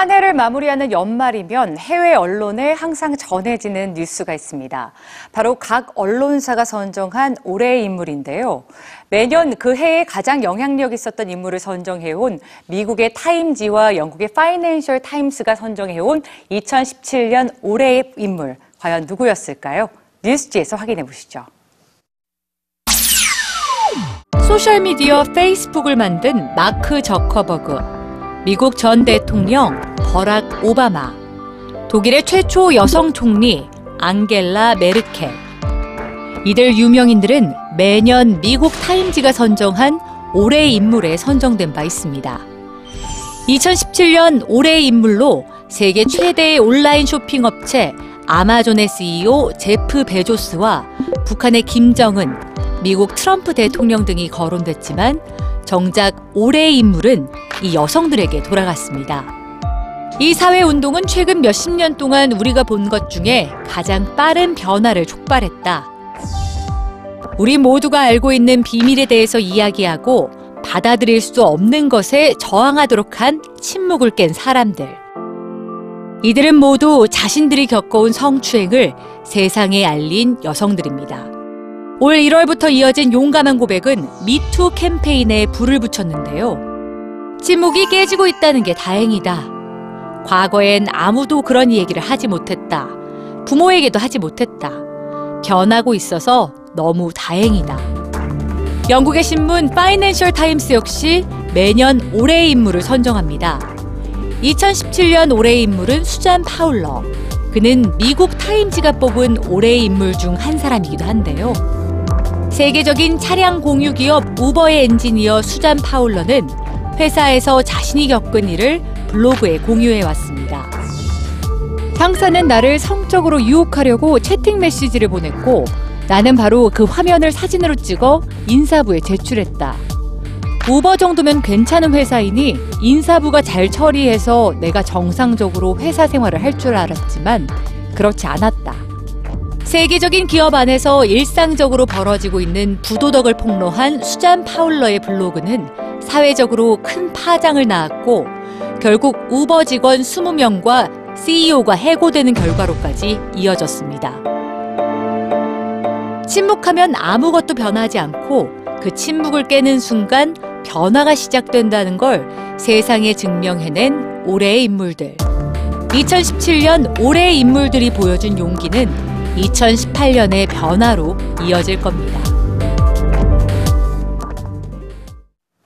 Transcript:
올해를 마무리하는 연말이면 해외 언론에 항상 전해지는 뉴스가 있습니다. 바로 각 언론사가 선정한 올해의 인물인데요. 매년 그 해에 가장 영향력 있었던 인물을 선정해온 미국의 타임지와 영국의 파이낸셜 타임스가 선정해온 2017년 올해의 인물, 과연 누구였을까요? 뉴스G에서 확인해 보시죠. 소셜미디어 페이스북을 만든 마크 저커버그. 미국 전 대통령 버락 오바마, 독일의 최초 여성 총리 앙겔라 메르켈. 이들 유명인들은 매년 미국 타임지가 선정한 올해의 인물에 선정된 바 있습니다. 2017년 올해의 인물로 세계 최대의 온라인 쇼핑 업체 아마존의 CEO 제프 베조스와 북한의 김정은, 미국 트럼프 대통령 등이 거론됐지만 정작 올해의 인물은 이 여성들에게 돌아갔습니다. 이 사회 운동은 최근 몇십 년 동안 우리가 본 것 중에 가장 빠른 변화를 촉발했다. 우리 모두가 알고 있는 비밀에 대해서 이야기하고 받아들일 수 없는 것에 저항하도록 한 침묵을 깬 사람들. 이들은 모두 자신들이 겪어온 성추행을 세상에 알린 여성들입니다. 올 1월부터 이어진 용감한 고백은 미투 캠페인에 불을 붙였는데요. 침묵이 깨지고 있다는 게 다행이다. 과거엔 아무도 그런 얘기를 하지 못했다. 부모에게도 하지 못했다. 변하고 있어서 너무 다행이다. 영국의 신문 파이낸셜 타임스 역시 매년 올해의 인물을 선정합니다. 2017년 올해의 인물은 수잔 파울러. 그는 미국 타임즈가 뽑은 올해의 인물 중 한 사람이기도 한데요. 세계적인 차량 공유 기업 우버의 엔지니어 수잔 파울러는 회사에서 자신이 겪은 일을 블로그에 공유해 왔습니다. 상사는 나를 성적으로 유혹하려고 채팅 메시지를 보냈고 나는 바로 그 화면을 사진으로 찍어 인사부에 제출했다. 우버 정도면 괜찮은 회사이니 인사부가 잘 처리해서 내가 정상적으로 회사 생활을 할 줄 알았지만 그렇지 않았다. 세계적인 기업 안에서 일상적으로 벌어지고 있는 부도덕을 폭로한 수잔 파울러의 블로그는 사회적으로 큰 파장을 낳았고 결국 우버 직원 20명과 CEO가 해고되는 결과로까지 이어졌습니다. 침묵하면 아무것도 변하지 않고 그 침묵을 깨는 순간 변화가 시작된다는 걸 세상에 증명해낸 올해의 인물들. 2017년 올해의 인물들이 보여준 용기는 2018년의 변화로 이어질 겁니다.